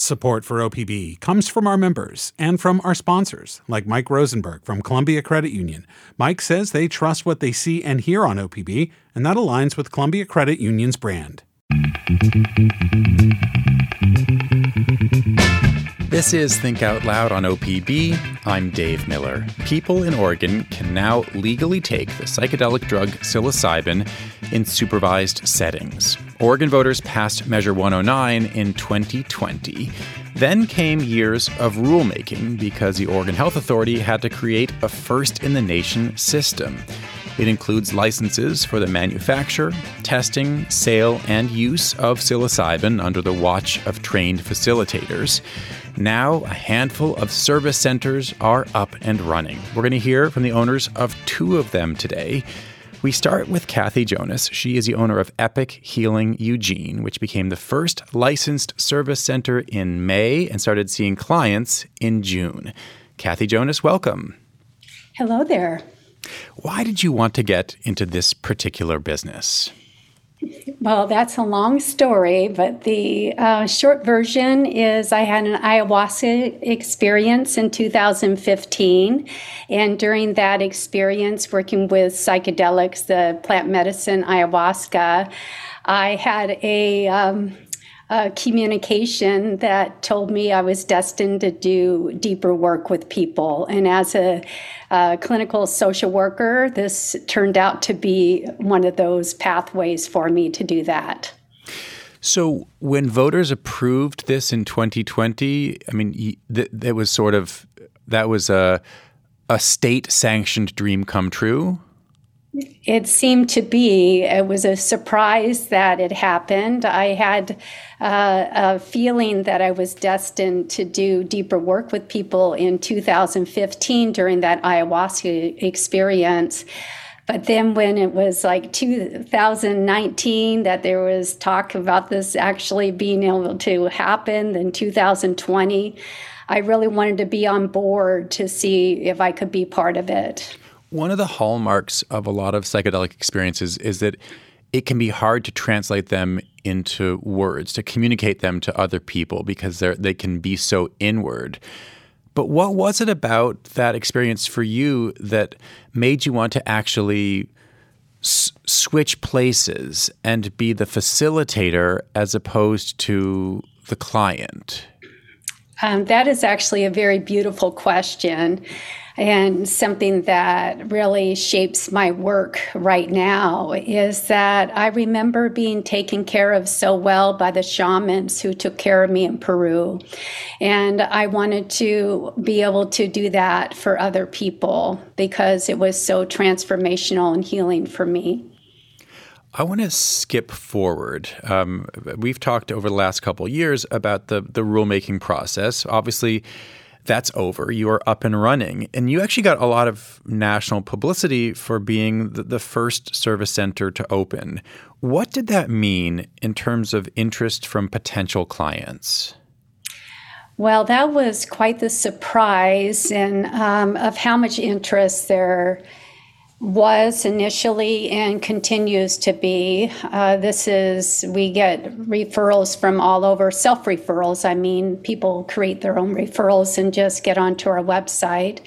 Support for OPB comes from our members and from our sponsors, like Mike Rosenberg from Columbia Credit Union. Mike says they trust what they see and hear on OPB, and that aligns with Columbia Credit Union's brand. This is Think Out Loud on OPB. I'm Dave Miller. People in Oregon can now legally take the psychedelic drug psilocybin in supervised settings. Oregon voters passed Measure 109 in 2020. Then came years of rulemaking because the Oregon Health Authority had to create a first in the nation system. It includes licenses for the manufacture, testing, sale, and use of psilocybin under the watch of trained facilitators. Now, a handful of service centers are up and running. We're going to hear from the owners of two of them today. We start with Cathy Jonas. She is the owner of Epic Healing Eugene, which became the first licensed service center in May and started seeing clients in June. Cathy Jonas, welcome. Hello there. Why did you want to get into this particular business? Well, that's a long story, but the uh, short version is I had an ayahuasca experience in 2015. And during that experience, working with psychedelics, the plant medicine ayahuasca, I had a um, uh, communication that told me I was destined to do deeper work with people. And as a uh, clinical social worker, this turned out to be one of those pathways for me to do that. So, when voters approved this in 2020, I mean, that was sort of that was a a state sanctioned dream come true. It seemed to be. It was a surprise that it happened. I had uh, a feeling that I was destined to do deeper work with people in 2015 during that ayahuasca experience. But then, when it was like 2019 that there was talk about this actually being able to happen, then 2020, I really wanted to be on board to see if I could be part of it. One of the hallmarks of a lot of psychedelic experiences is that it can be hard to translate them into words, to communicate them to other people because they can be so inward. But what was it about that experience for you that made you want to actually s- switch places and be the facilitator as opposed to the client? Um, that is actually a very beautiful question and something that really shapes my work right now is that I remember being taken care of so well by the shamans who took care of me in Peru. And I wanted to be able to do that for other people because it was so transformational and healing for me. I want to skip forward. Um, we've talked over the last couple years about the the rulemaking process. Obviously, that's over. You are up and running. And you actually got a lot of national publicity for being the, the, first service center to open. What did that mean in terms of interest from potential clients? Well, that was quite the surprise and um, of how much interest there was initially and continues to be. Uh, this is, we get referrals from all over, self referrals. I mean, people create their own referrals and just get onto our website.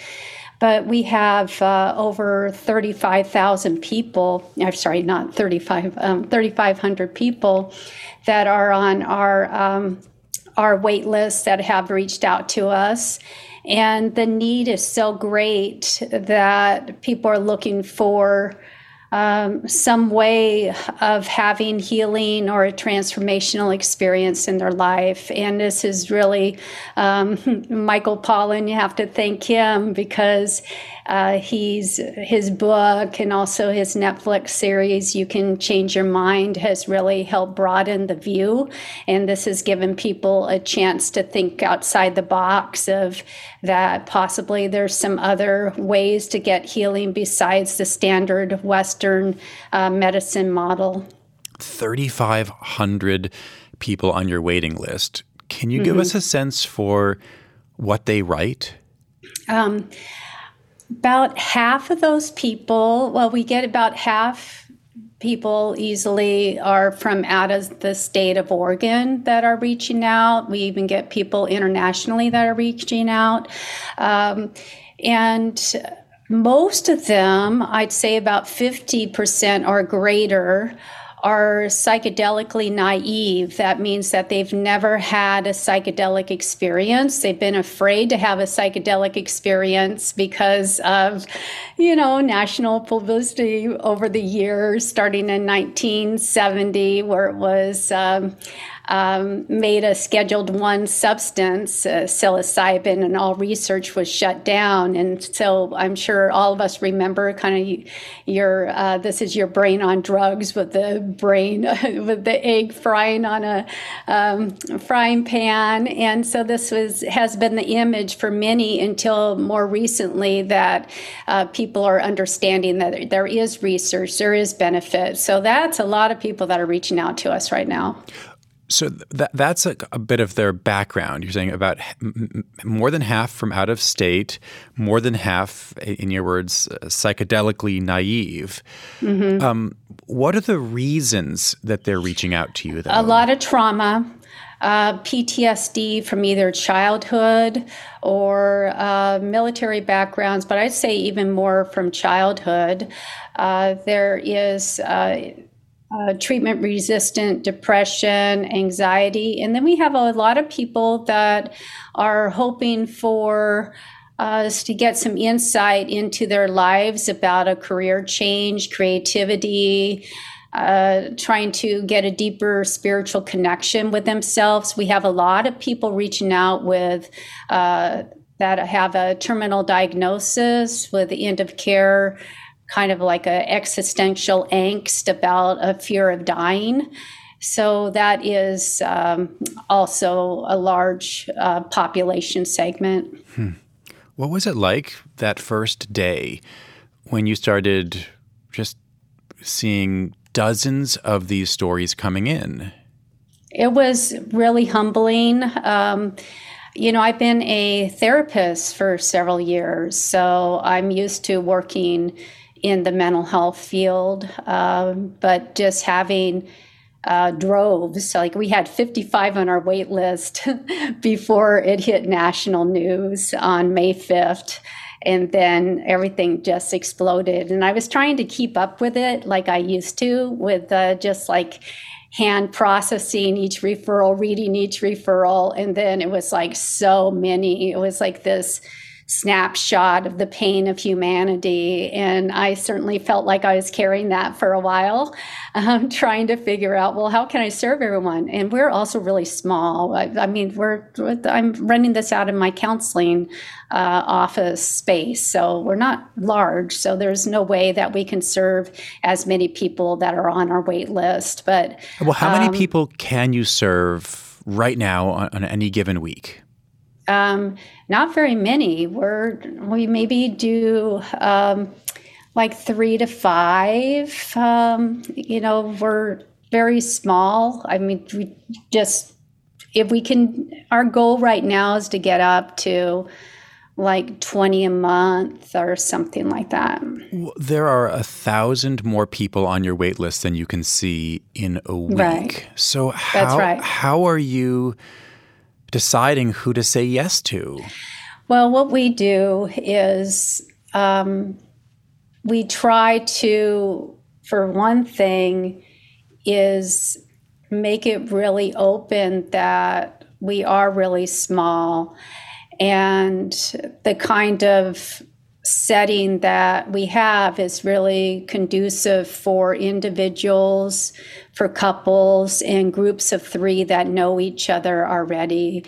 But we have uh, over 35,000 people, I'm sorry, not 35, um, 3,500 people that are on our, um, our wait list that have reached out to us. And the need is so great that people are looking for um, some way of having healing or a transformational experience in their life. And this is really um, Michael Pollan. You have to thank him because uh, he's his book and also his Netflix series, You Can Change Your Mind, has really helped broaden the view. And this has given people a chance to think outside the box of that possibly there's some other ways to get healing besides the standard Western uh, medicine model. 3,500 people on your waiting list. Can you mm-hmm. give us a sense for what they write? Um, about half of those people, well, we get about half people easily are from out of the state of Oregon that are reaching out. We even get people internationally that are reaching out. Um, and most of them, I'd say about 50% or greater, are psychedelically naive. That means that they've never had a psychedelic experience. They've been afraid to have a psychedelic experience because of, you know, national publicity over the years, starting in 1970, where it was. Um, um, made a scheduled one substance, uh, psilocybin, and all research was shut down. And so I'm sure all of us remember kind of your uh, this is your brain on drugs with the brain with the egg frying on a um, frying pan. And so this was has been the image for many until more recently that uh, people are understanding that there is research, there is benefit. So that's a lot of people that are reaching out to us right now. So that that's a, a, bit of their background. You're saying about m- more than half from out of state, more than half, in your words, uh, psychedelically naive. Mm-hmm. Um, what are the reasons that they're reaching out to you? Though? A lot of trauma. Uh, PTSD from either childhood or uh, military backgrounds, but I'd say even more from childhood. Uh, there is uh, treatment resistant depression, anxiety. And then we have a lot of people that are hoping for us to get some insight into their lives about a career change, creativity. Uh, trying to get a deeper spiritual connection with themselves. We have a lot of people reaching out with uh, that have a terminal diagnosis with the end of care kind of like a existential angst about a fear of dying. So that is um, also a large uh, population segment. Hmm. What was it like that first day when you started just seeing dozens of these stories coming in? It was really humbling. Um, you know, I've been a therapist for several years, so I'm used to working in the mental health field, um, but just having uh, droves. like we had 55 on our wait list before it hit national news on May 5th. And then everything just exploded. And I was trying to keep up with it like I used to, with uh, just like hand processing each referral, reading each referral. And then it was like so many. It was like this snapshot of the pain of humanity. And I certainly felt like I was carrying that for a while, um, trying to figure out, well, how can I serve everyone? And we're also really small. I, I mean, we're, I'm running this out in my counseling uh, office space. So we're not large. So there's no way that we can serve as many people that are on our wait list. But well, how many um, people can you serve right now on, on any given week? Um, not very many. We're we maybe do um, like three to five. Um, you know, we're very small. I mean, we just if we can. Our goal right now is to get up to like 20 a month or something like that. There are a thousand more people on your wait list than you can see in a week. Right. So how right. how are you deciding who to say yes to? Well, what we do is um, we try to, for one thing, is make it really open that we are really small and the kind of setting that we have is really conducive for individuals, for couples, and groups of three that know each other already.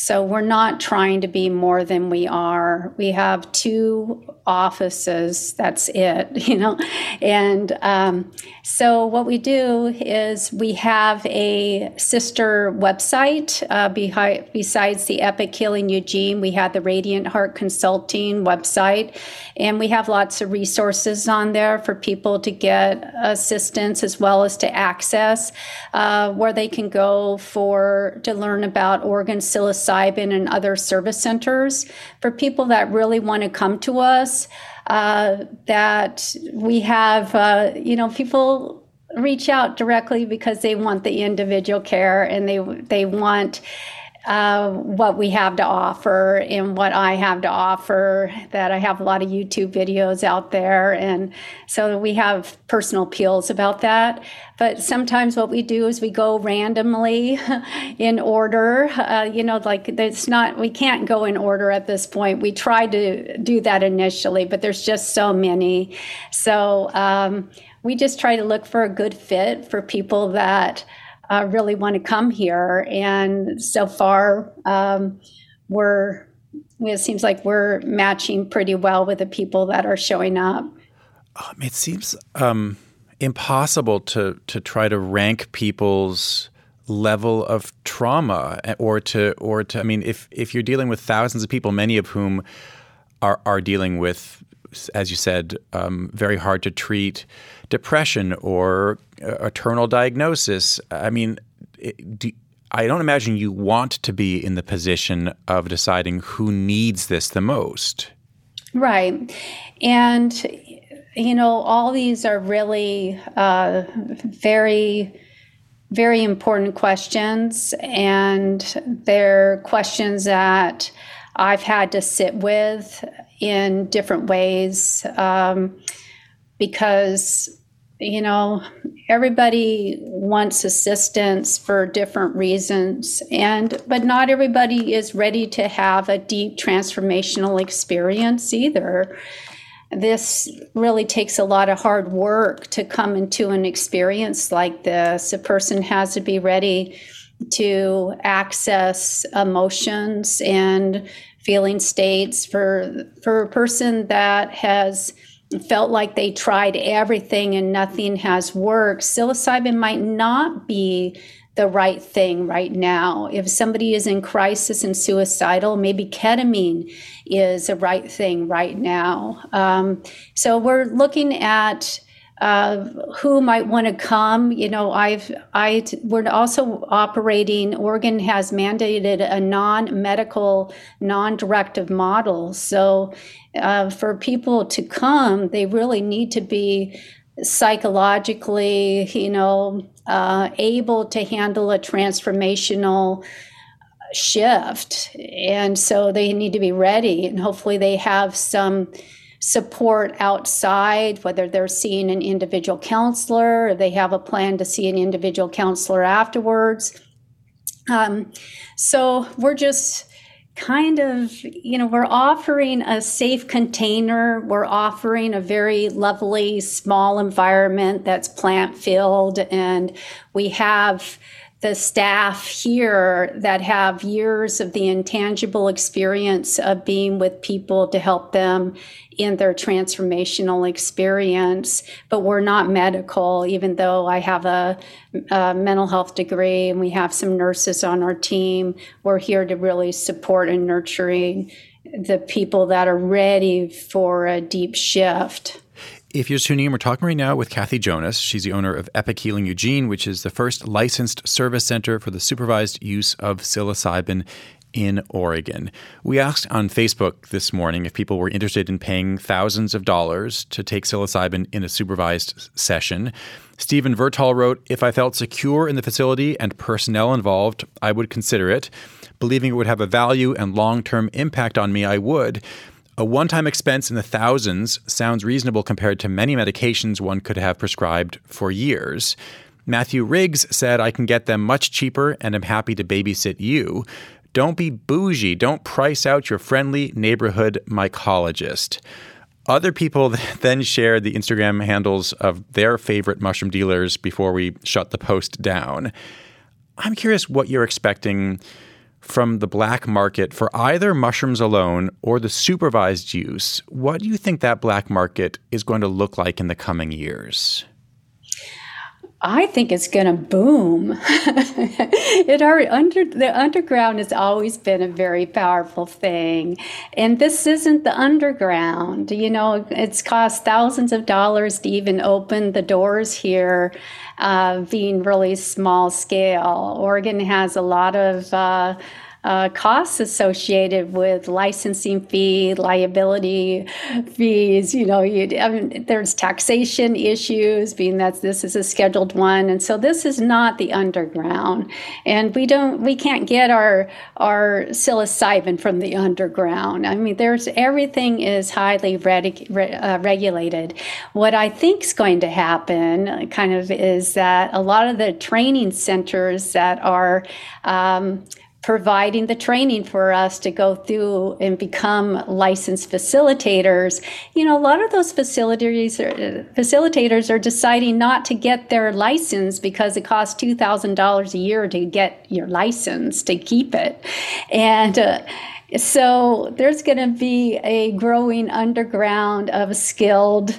So we're not trying to be more than we are. We have two offices, that's it, you know. And um, so what we do is we have a sister website uh, behind, besides the Epic Healing Eugene. We have the Radiant Heart Consulting website, and we have lots of resources on there for people to get assistance as well as to access uh, where they can go for to learn about Oregon psilocybin psilocybin and other service centers for people that really want to come to us. Uh, that we have, uh, you know, people reach out directly because they want the individual care and they they want uh, what we have to offer and what I have to offer. That I have a lot of YouTube videos out there, and so we have personal appeals about that. But sometimes what we do is we go randomly in order. Uh, you know, like it's not we can't go in order at this point. We tried to do that initially, but there's just so many. So um, we just try to look for a good fit for people that uh, really want to come here. And so far, um, we're it seems like we're matching pretty well with the people that are showing up. Um, it seems um, impossible to to try to rank people's level of trauma eh, or to or to I mean if if you're dealing with thousands of people many of whom are are dealing with as you said um, very hard to treat depression or a terminal diagnosis. I mean, do, I don't imagine you want to be in the position of deciding who needs this the most. Right. And, you know, all these are really uh, very, very important questions. And they're questions that I've had to sit with in different ways um, because you know, everybody wants assistance for different reasons and but not everybody is ready to have a deep transformational experience either. This really takes a lot of hard work to come into an experience like this. A person has to be ready to access emotions and feeling states for for a person that has felt like they tried everything and nothing has worked, psilocybin might not be the right thing right now. If somebody is in crisis and suicidal, maybe ketamine is the right thing right now. Um, so we're looking at uh, who might want to come. You know, I've I we're also operating. Oregon has mandated a non-medical, non-directive model. So uh, for people to come, they really need to be psychologically, you know, uh, able to handle a transformational shift. And so they need to be ready, and hopefully they have some support outside, whether they're seeing an individual counselor or they have a plan to see an individual counselor afterwards. Um, so we're just kind of, you know, we're offering a safe container. We're offering a very lovely small environment that's plant filled, and we have the staff here that have years of the intangible experience of being with people to help them in their transformational experience. But we're not medical, even though I have a, a, mental health degree and we have some nurses on our team. We're here to really support and nurturing the people that are ready for a deep shift. If you're tuning in, we're talking right now with Cathy Jonas. She's the owner of Epic Healing Eugene, which is the first licensed service center for the supervised use of psilocybin in Oregon. We asked on Facebook this morning if people were interested in paying thousands of dollars to take psilocybin in a supervised session. Stephen Vertal wrote, If I felt secure in the facility and personnel involved, I would consider it. Believing it would have a value and long term impact on me, I would. A one time expense in the thousands sounds reasonable compared to many medications one could have prescribed for years. Matthew Riggs said, I can get them much cheaper and am happy to babysit you. Don't be bougie. Don't price out your friendly neighborhood mycologist. Other people then shared the Instagram handles of their favorite mushroom dealers before we shut the post down. I'm curious what you're expecting from the black market for either mushrooms alone or the supervised use, what do you think that black market is going to look like in the coming years? I think it's going to boom. it already under the underground has always been a very powerful thing, and this isn't the underground. You know, it's cost thousands of dollars to even open the doors here, uh, being really small scale. Oregon has a lot of. Uh, uh, costs associated with licensing fee, liability fees. You know, you, I mean, there's taxation issues, being that this is a scheduled one, and so this is not the underground, and we don't, we can't get our our psilocybin from the underground. I mean, there's everything is highly reg, uh, regulated. What I think is going to happen, kind of, is that a lot of the training centers that are um, providing the training for us to go through and become licensed facilitators. You know a lot of those facilities are, facilitators are deciding not to get their license because it costs $2000 a year to get your license to keep it. And uh, so there's going to be a growing underground of skilled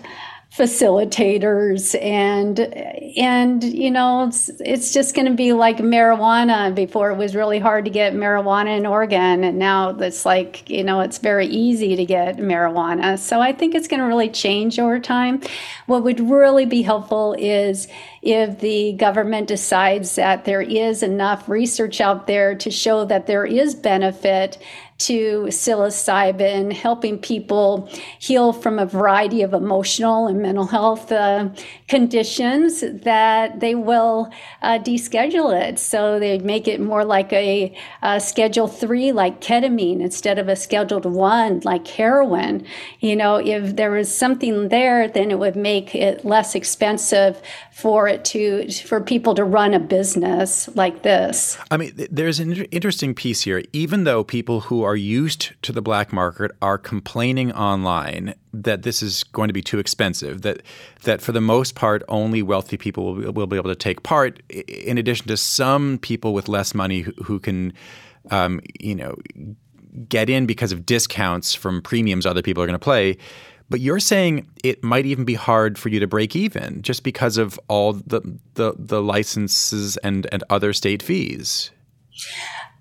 facilitators and and you know it's, it's just going to be like marijuana. Before it was really hard to get marijuana in Oregon and now it's like you know it's very easy to get marijuana. So I think it's going to really change over time. What would really be helpful is if the government decides that there is enough research out there to show that there is benefit to psilocybin, helping people heal from a variety of emotional and mental health uh, conditions, that they will uh, deschedule it. So they make it more like a, a, Schedule 3, like ketamine, instead of a Scheduled 1, like heroin. You know, if there was something there, then it would make it less expensive for it to for people to run a business like this. I mean, there's an interesting piece here. Even though people who are used to the black market are complaining online that this is going to be too expensive, that that for the most part only wealthy people will, will be able to take part. In addition to some people with less money who, who can, um, you know, get in because of discounts from premiums other people are going to play but you're saying it might even be hard for you to break even just because of all the the, the licenses and, and other state fees.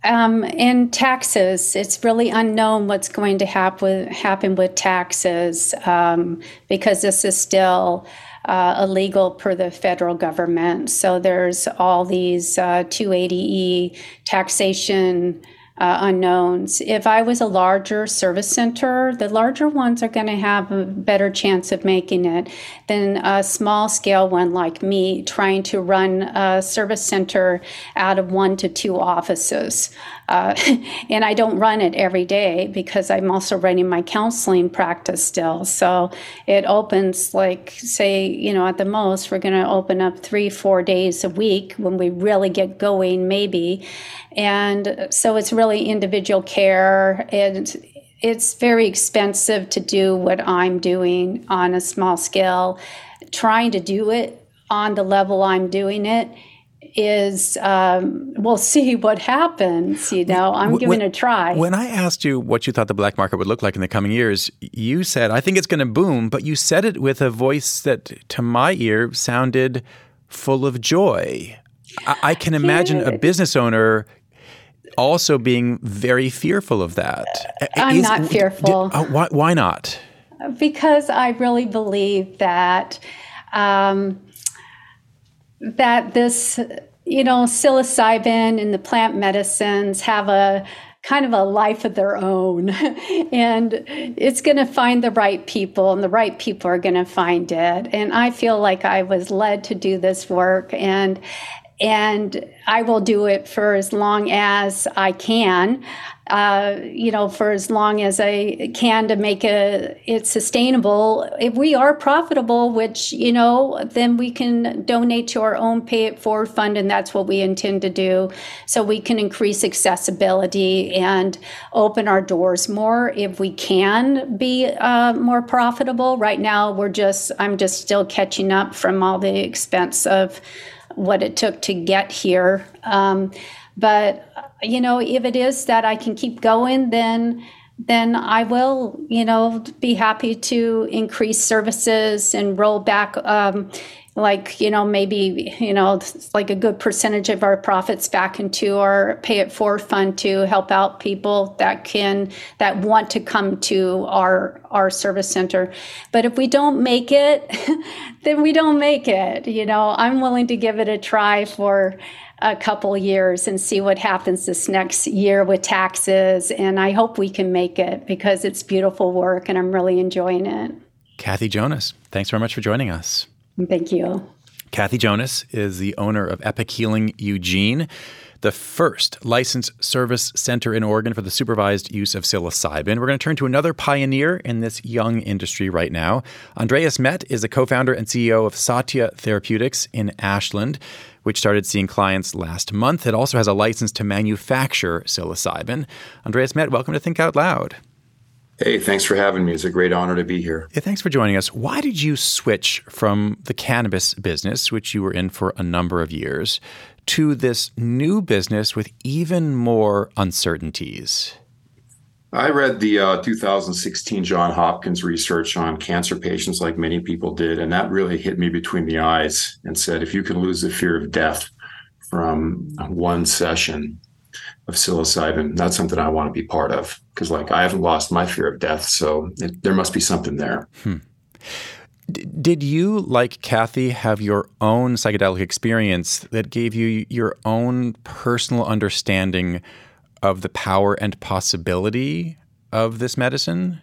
Um, and taxes, it's really unknown what's going to happen happen with taxes um, because this is still uh, illegal per the federal government. So there's all these uh, 280e taxation uh, unknowns. If I was a larger service center, the larger ones are going to have a better chance of making it than a small scale one like me trying to run a service center out of one to two offices. Uh, and I don't run it every day because I'm also running my counseling practice still. So it opens, like, say, you know, at the most, we're going to open up three, four days a week when we really get going, maybe. And so it's really individual care. And it's very expensive to do what I'm doing on a small scale. Trying to do it on the level I'm doing it is um, we'll see what happens. You know, I'm when, giving it a try. When I asked you what you thought the black market would look like in the coming years, you said, I think it's going to boom, but you said it with a voice that to my ear sounded full of joy. I, I can imagine a business owner also being very fearful of that. I'm Is, not fearful. Did, uh, why, why not? Because I really believe that um, that this, you know, psilocybin and the plant medicines have a kind of a life of their own. and it's going to find the right people, and the right people are going to find it. And I feel like I was led to do this work. And and I will do it for as long as I can. Uh, you know, for as long as I can to make a, it sustainable. If we are profitable, which, you know, then we can donate to our own pay it forward fund, and that's what we intend to do. So we can increase accessibility and open our doors more if we can be uh, more profitable. Right now, we're just, I'm just still catching up from all the expense of what it took to get here. Um, but you know, if it is that I can keep going, then then I will, you know, be happy to increase services and roll back um, like you know maybe you know like a good percentage of our profits back into our pay it forward fund to help out people that can that want to come to our our service center but if we don't make it then we don't make it you know i'm willing to give it a try for a couple years and see what happens this next year with taxes. And I hope we can make it because it's beautiful work and I'm really enjoying it. Cathy Jonas, thanks very much for joining us. Thank you. Cathy Jonas is the owner of Epic Healing Eugene the first licensed service center in Oregon for the supervised use of psilocybin. We're going to turn to another pioneer in this young industry right now. Andreas Met is the co founder and CEO of Satya Therapeutics in Ashland, which started seeing clients last month. It also has a license to manufacture psilocybin. Andreas Met, welcome to Think Out Loud. Hey, thanks for having me. It's a great honor to be here. Yeah, thanks for joining us. Why did you switch from the cannabis business, which you were in for a number of years, to this new business with even more uncertainties? I read the uh, 2016 John Hopkins research on cancer patients, like many people did, and that really hit me between the eyes and said, if you can lose the fear of death from one session of psilocybin, that's something I want to be part of. Because, like, I haven't lost my fear of death, so it, there must be something there. Hmm. Did you, like Cathy, have your own psychedelic experience that gave you your own personal understanding of the power and possibility of this medicine?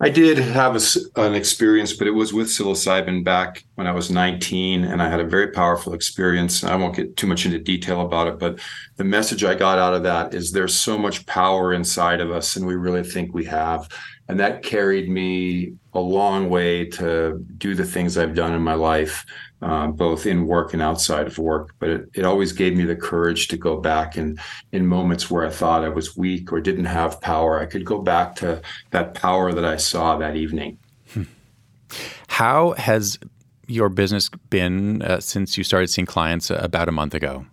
I did have a, an experience, but it was with psilocybin back when I was 19, and I had a very powerful experience. I won't get too much into detail about it, but the message I got out of that is there's so much power inside of us, and we really think we have and that carried me a long way to do the things I've done in my life, uh, both in work and outside of work. But it, it always gave me the courage to go back and in moments where I thought I was weak or didn't have power, I could go back to that power that I saw that evening. Hmm. How has your business been uh, since you started seeing clients uh, about a month ago?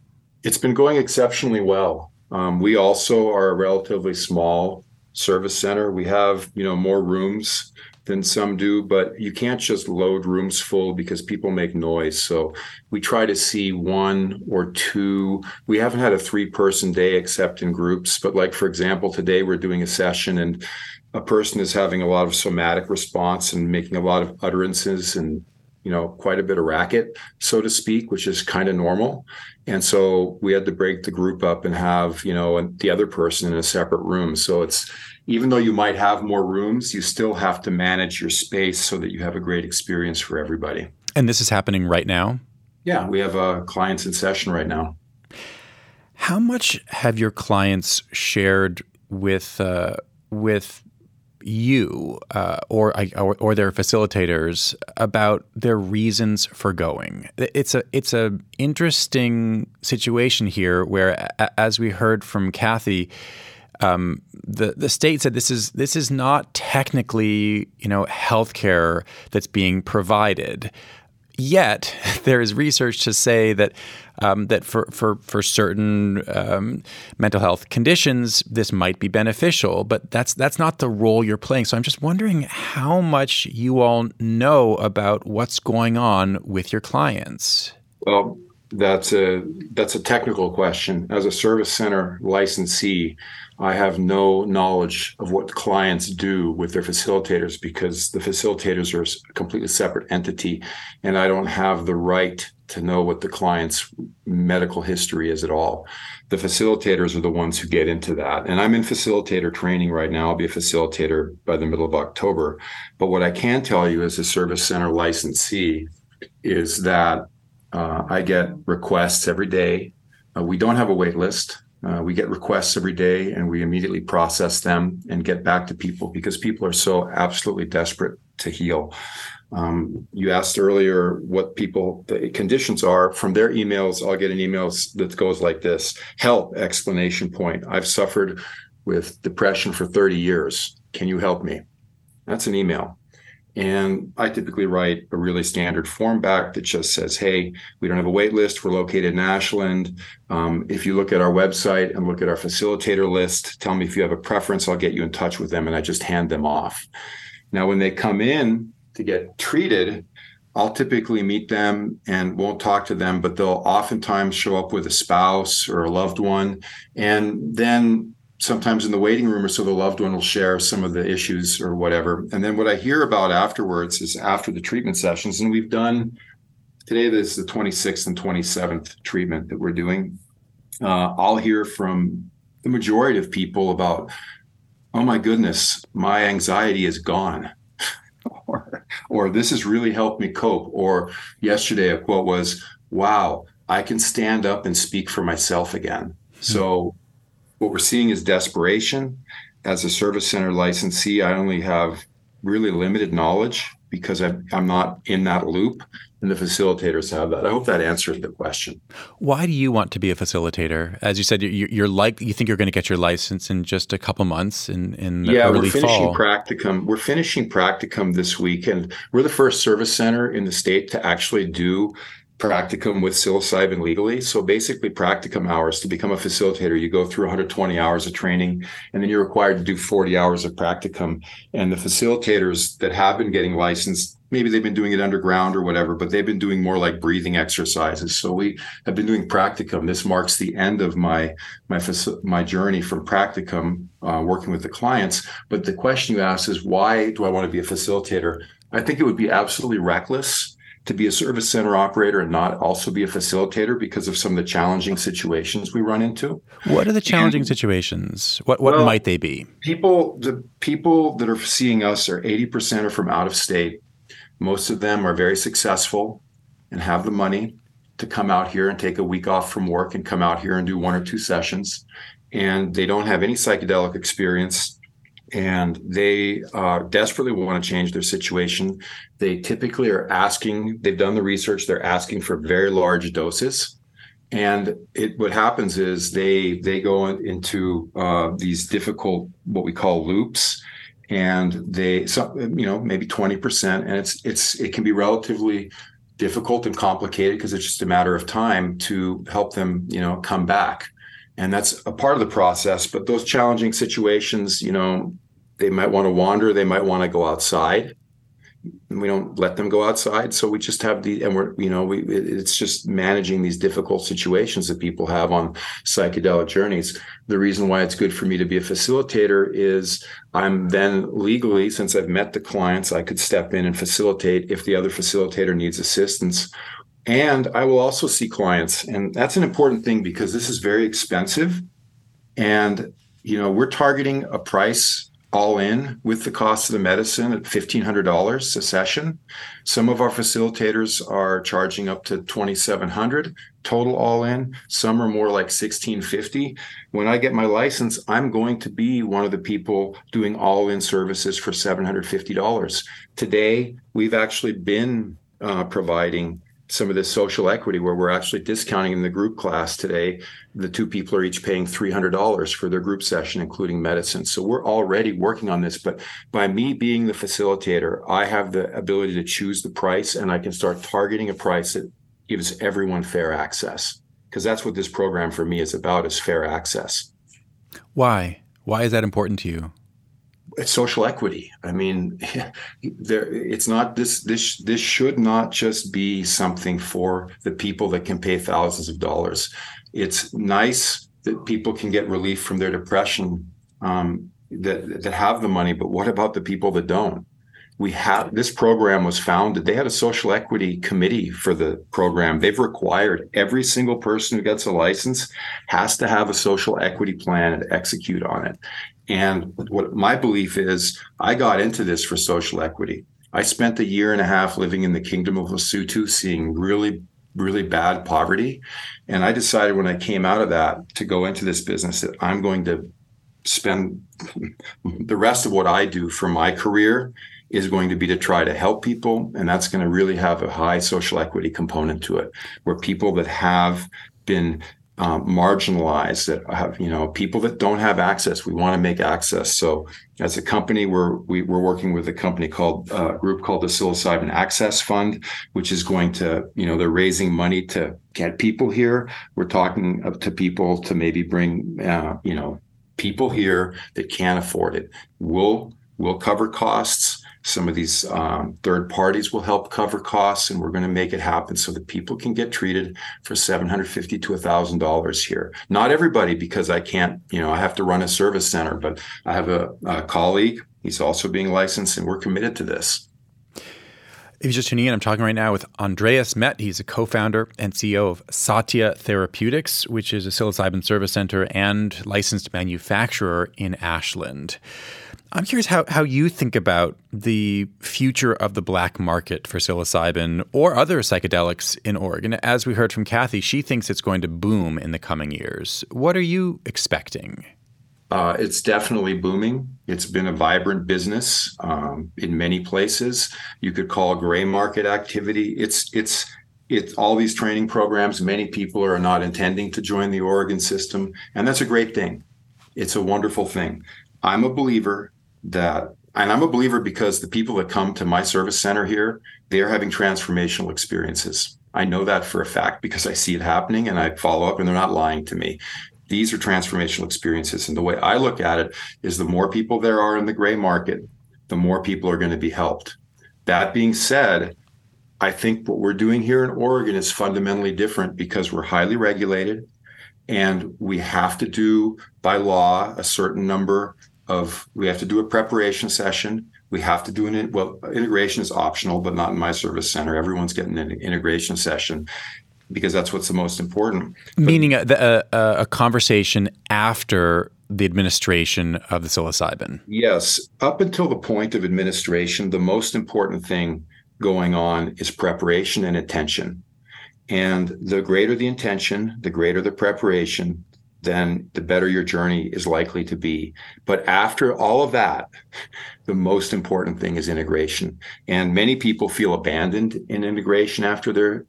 It's been going exceptionally well. Um, we also are a relatively small service center. We have, you know, more rooms than some do, but you can't just load rooms full because people make noise. So we try to see one or two. We haven't had a three person day except in groups, but like for example, today we're doing a session and a person is having a lot of somatic response and making a lot of utterances and you know quite a bit of racket so to speak which is kind of normal. And so we had to break the group up and have you know the other person in a separate room. So it's even though you might have more rooms you still have to manage your space so that you have a great experience for everybody. And this is happening right now? Yeah we have uh, clients in session right now. How much have your clients shared with uh, with you uh, or, or, or their facilitators about their reasons for going. It's a it's a interesting situation here where, as we heard from Cathy, um, the the state said this is this is not technically you know healthcare that's being provided. Yet there is research to say that um, that for for for certain um, mental health conditions this might be beneficial, but that's that's not the role you're playing. So I'm just wondering how much you all know about what's going on with your clients. Well, that's a that's a technical question. As a service center licensee, I have no knowledge of what clients do with their facilitators because the facilitators are a completely separate entity, and I don't have the right to know what the client's medical history is at all. The facilitators are the ones who get into that. And I'm in facilitator training right now. I'll be a facilitator by the middle of October. But what I can tell you as a service center licensee is that uh, I get requests every day. Uh, we don't have a wait list. Uh, we get requests every day and we immediately process them and get back to people because people are so absolutely desperate to heal. Um, you asked earlier what people the conditions are. From their emails, I'll get an email that goes like this: "Help!" Explanation point. I've suffered with depression for 30 years. Can you help me? That's an email. And I typically write a really standard form back that just says, Hey, we don't have a wait list. We're located in Ashland. Um, if you look at our website and look at our facilitator list, tell me if you have a preference. I'll get you in touch with them. And I just hand them off. Now, when they come in to get treated, I'll typically meet them and won't talk to them, but they'll oftentimes show up with a spouse or a loved one. And then sometimes in the waiting room or so the loved one will share some of the issues or whatever and then what i hear about afterwards is after the treatment sessions and we've done today this is the 26th and 27th treatment that we're doing uh, I'll hear from the majority of people about, oh my goodness, my anxiety is gone. or, or this has really helped me cope. Or yesterday, a quote was, wow, I can stand up and speak for myself again. Mm-hmm. So, what we're seeing is desperation. As a service center licensee, I only have really limited knowledge because I'm, I'm not in that loop and the facilitators have that. I hope that answers the question. Why do you want to be a facilitator? As you said, you're, you're like you think you're going to get your license in just a couple months in in yeah, we're finishing fall. practicum. We're finishing practicum this week, and we're the first service center in the state to actually do practicum with psilocybin legally. So basically, practicum hours to become a facilitator, you go through 120 hours of training, and then you're required to do 40 hours of practicum. And the facilitators that have been getting licensed, maybe they've been doing it underground or whatever, but they've been doing more like breathing exercises. So we have been doing practicum. This marks the end of my my my journey from practicum, uh, working with the clients. But the question you asked is, why do I want to be a facilitator? I think it would be absolutely reckless to be a service center operator and not also be a facilitator because of some of the challenging situations we run into. What are the challenging and, situations? What what well, might they be? People the people that are seeing us are 80% are from out of state. Most of them are very successful and have the money to come out here and take a week off from work and come out here and do one or two sessions. And they don't have any psychedelic experience and they uh, desperately want to change their situation. They typically are asking, they've done the research, they're asking for very large doses. And it, what happens is they they go into uh, these difficult what we call loops, and they so, you know maybe twenty percent, and it's it's it can be relatively difficult and complicated because it's just a matter of time to help them you know come back and that's a part of the process but those challenging situations you know they might want to wander they might want to go outside. We don't let them go outside so we just have the and we're you know we it's just managing these difficult situations that people have on psychedelic journeys. The reason why it's good for me to be a facilitator is i'm then legally since i've met the clients i could step in and facilitate if the other facilitator needs assistance. And i will also see clients and that's an important thing because this is very expensive. And you know we're targeting a price all in with the cost of the medicine at $1,500 a session. Some of our facilitators are charging up to 2,700 total all in. Some are more like 1,650. When I get my license, I'm going to be one of the people doing all in services for $750. Today, we've actually been uh, providing some of this social equity where we're actually discounting in the group class today. The two people are each paying $300 for their group session, including medicine. So we're already working on this. But by me being the facilitator, I have the ability to choose the price and I can start targeting a price that gives everyone fair access. Because that's what this program for me is about is fair access. Why? Why is that important to you? It's social equity. I mean, there it's not this this this should not just be something for the people that can pay thousands of dollars. It's nice that people can get relief from their depression um, that that have the money, but what about the people that don't? We have this program was founded. They had a social equity committee for the program. They've required every single person who gets a license has to have a social equity plan and execute on it. And what my belief is, I got into this for social equity. I spent a year and a half living in the kingdom of Lesotho, seeing really, really bad poverty. And I decided when I came out of that to go into this business that I'm going to spend the rest of what I do for my career is going to be to try to help people. And that's going to really have a high social equity component to it, where people that have been um, marginalized that have you know people that don't have access. We want to make access. So as a company we're we, are we are working with a company called uh, a group called the psilocybin access fund which is going to you know they're raising money to get people here. We're talking to people to maybe bring uh, you know people here that can't afford it. We'll we'll cover costs some of these um, third parties will help cover costs, and we're going to make it happen so that people can get treated for seven hundred fifty to thousand dollars here. Not everybody, because I can't, you know, I have to run a service center, but I have a, a colleague. He's also being licensed, and we're committed to this. If you're just tuning in, I'm talking right now with Andreas Met. He's a co founder and CEO of Satya Therapeutics, which is a psilocybin service center and licensed manufacturer in Ashland. I'm curious how, how you think about the future of the black market for psilocybin or other psychedelics in Oregon. As we heard from Cathy, she thinks it's going to boom in the coming years. What are you expecting? Uh, it's definitely booming. It's been a vibrant business um, in many places. You could call gray market activity. It's it's it's all these training programs. Many people are not intending to join the Oregon system, and that's a great thing. It's a wonderful thing. I'm a believer that, and I'm a believer because the people that come to my service center here, they are having transformational experiences. I know that for a fact because I see it happening and I follow up and they're not lying to me these are transformational experiences. And the way I look at it is the more people there are in the gray market, the more people are going to be helped. That being said, I think what we're doing here in Oregon is fundamentally different because we're highly regulated and we have to do by law a certain number of we have to do a preparation session we have to do an well integration is optional but not in my service center everyone's getting an integration session because that's what's the most important. Meaning a, a, a, conversation after the administration of the psilocybin. Yes. Up until the point of administration, the most important thing going on is preparation and attention. And the greater the intention, the greater the preparation, then the better your journey is likely to be. But after all of that, the most important thing is integration. And many people feel abandoned in integration after their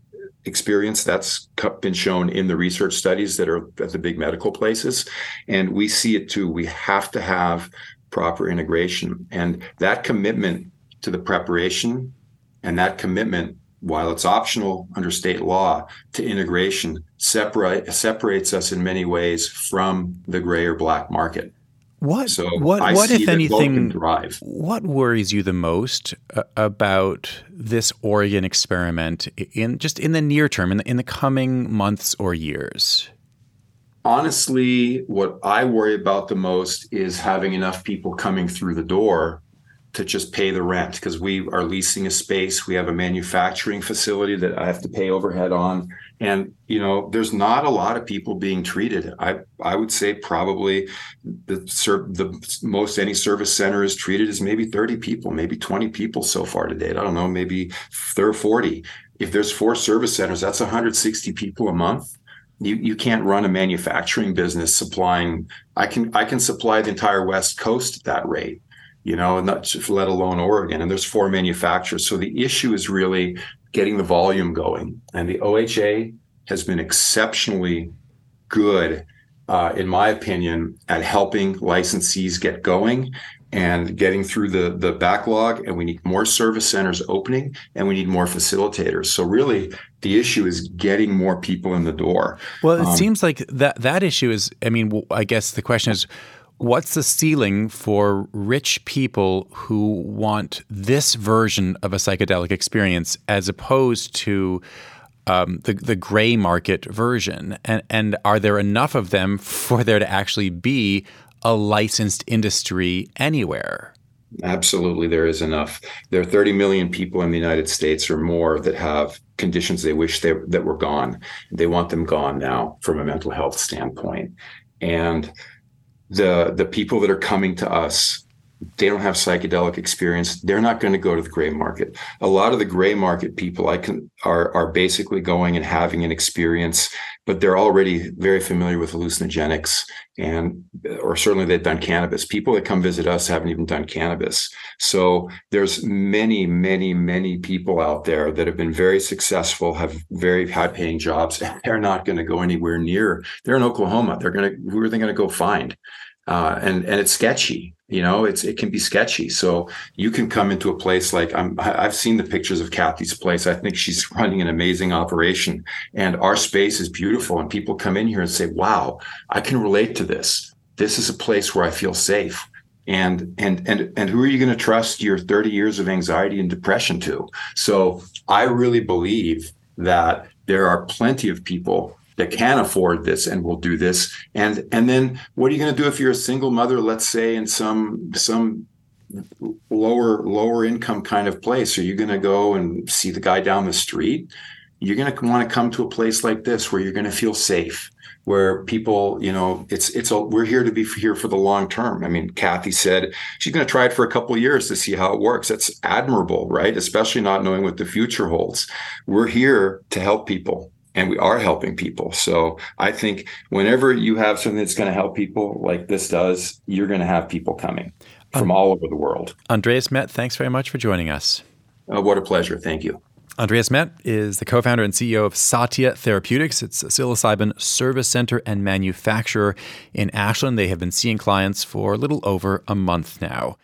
experience. That's been shown in the research studies that are at the big medical places. And we see it too. We have to have proper integration. And that commitment to the preparation and that commitment, while it's optional under state law, to integration separate, separates us in many ways from the gray or black market. What so what what if anything what worries you the most uh, about this Oregon experiment in just in the near term in the, in the coming months or years? Honestly, what I worry about the most is having enough people coming through the door to just pay the rent because we are leasing a space. We have a manufacturing facility that I have to pay overhead on. And you know, there's not a lot of people being treated. I I would say probably the the most any service center is treated is maybe 30 people, maybe 20 people so far to date. I don't know, maybe there are 40. If there's four service centers, that's 160 people a month you you can't run a manufacturing business supplying i can i can supply the entire west coast at that rate you know, and not let alone Oregon. And there's four manufacturers. So the issue is really getting the volume going. And the OHA has been exceptionally good, uh, in my opinion, at helping licensees get going and getting through the the backlog. And we need more service centers opening, and we need more facilitators. So really, the issue is getting more people in the door. Well, it um, seems like that that issue is. I mean, I guess the question is what's the ceiling for rich people who want this version of a psychedelic experience as opposed to um, the the gray market version? And and are there enough of them for there to actually be a licensed industry anywhere? Absolutely, there is enough. There are 30 million people in the United States or more that have conditions they wish they, that were gone. They want them gone now from a mental health standpoint. And the the people that are coming to us they don't have psychedelic experience they're not going to go to the gray market. A lot of the gray market people i can are are basically going and having an experience but they're already very familiar with hallucinogenics and or certainly they've done cannabis. People that come visit us haven't even done cannabis. So there's many many many people out there that have been very successful have very high paying jobs and they're not going to go anywhere near they're in oklahoma they're going to who are they going to go find uh, and and it's sketchy. You know, it's it can be sketchy. So you can come into a place like I'm. I've seen the pictures of Cathy's place. I think she's running an amazing operation, and our space is beautiful. And people come in here and say, "Wow, I can relate to this. This is a place where I feel safe." And and and and who are you going to trust your 30 years of anxiety and depression to? So I really believe that there are plenty of people that can afford this and will do this and and then what are you going to do if you're a single mother let's say in some some lower lower income kind of place. Are you going to go and see the guy down the street? You're going to want to come to a place like this where you're going to feel safe where people, you know, it's it's a we're here to be here for the long term. I mean, Cathy said she's going to try it for a couple of years to see how it works. That's admirable, right? Especially not knowing what the future holds. We're here to help people and we are helping people. So I think whenever you have something that's going to help people like this does, you're going to have people coming from all over the world. Andreas Met, thanks very much for joining us. Uh, what a pleasure. Thank you. Andreas Met is the co founder and CEO of Satya Therapeutics. It's a psilocybin service center and manufacturer in Ashland. They have been seeing clients for a little over a month now.